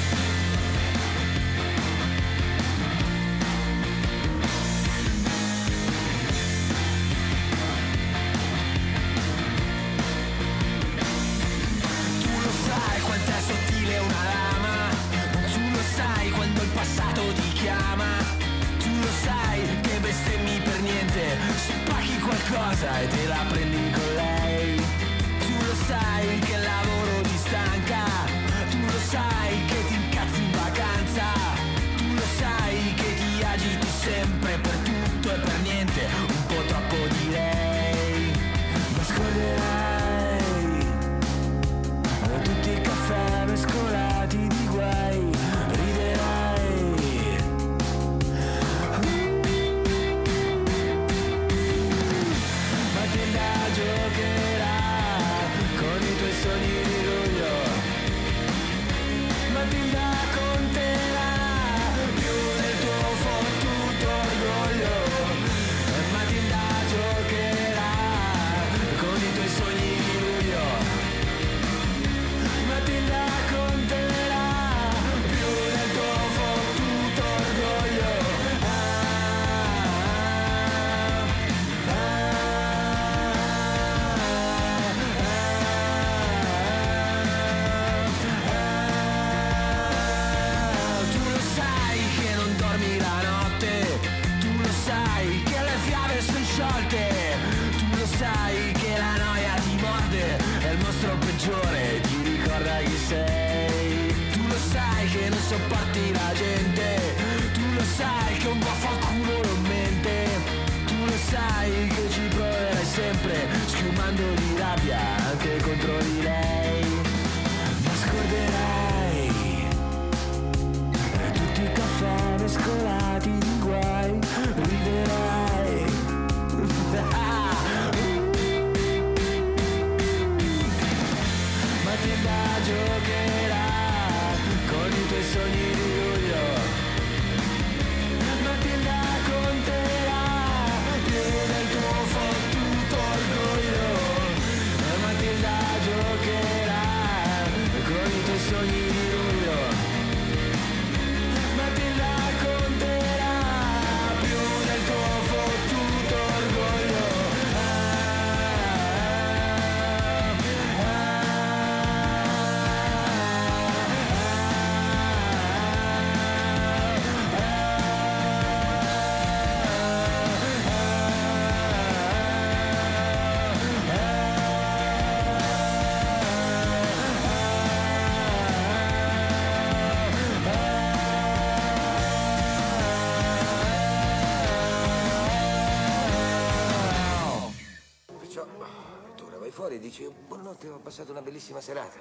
"Oh, buonanotte, ho passato una bellissima serata.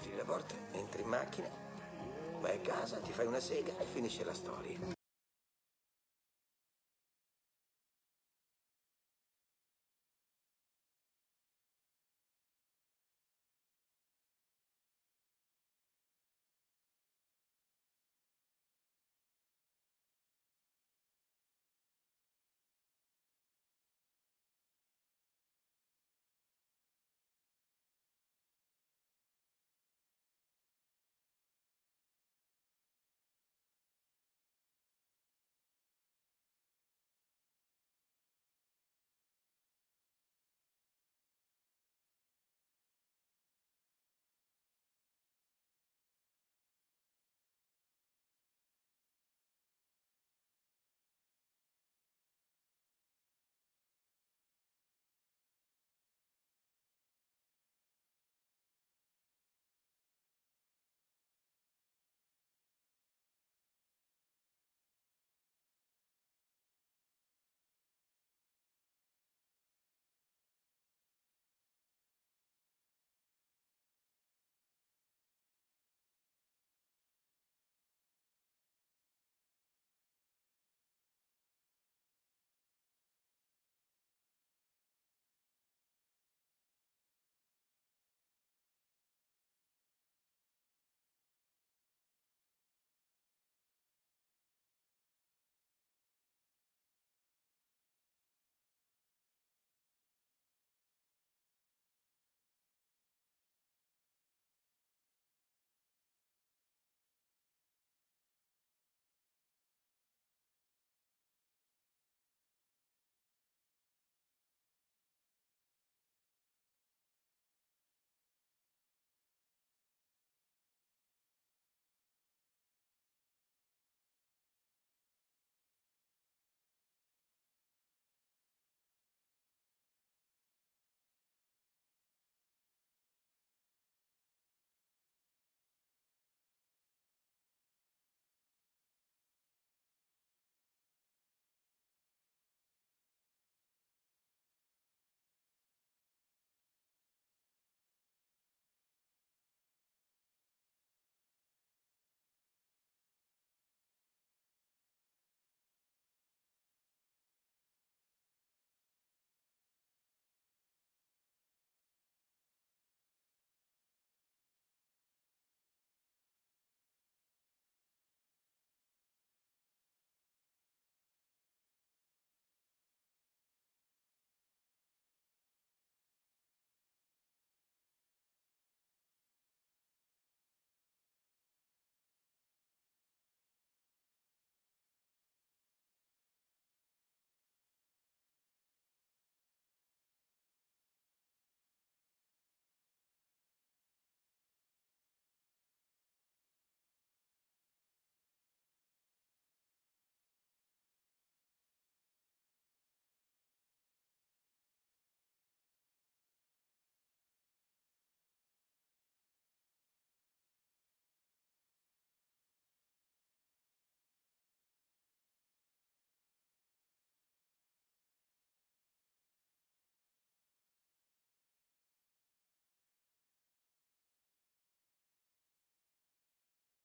Chiudi la porta, entri in macchina, vai a casa, ti fai una sega e finisce la storia.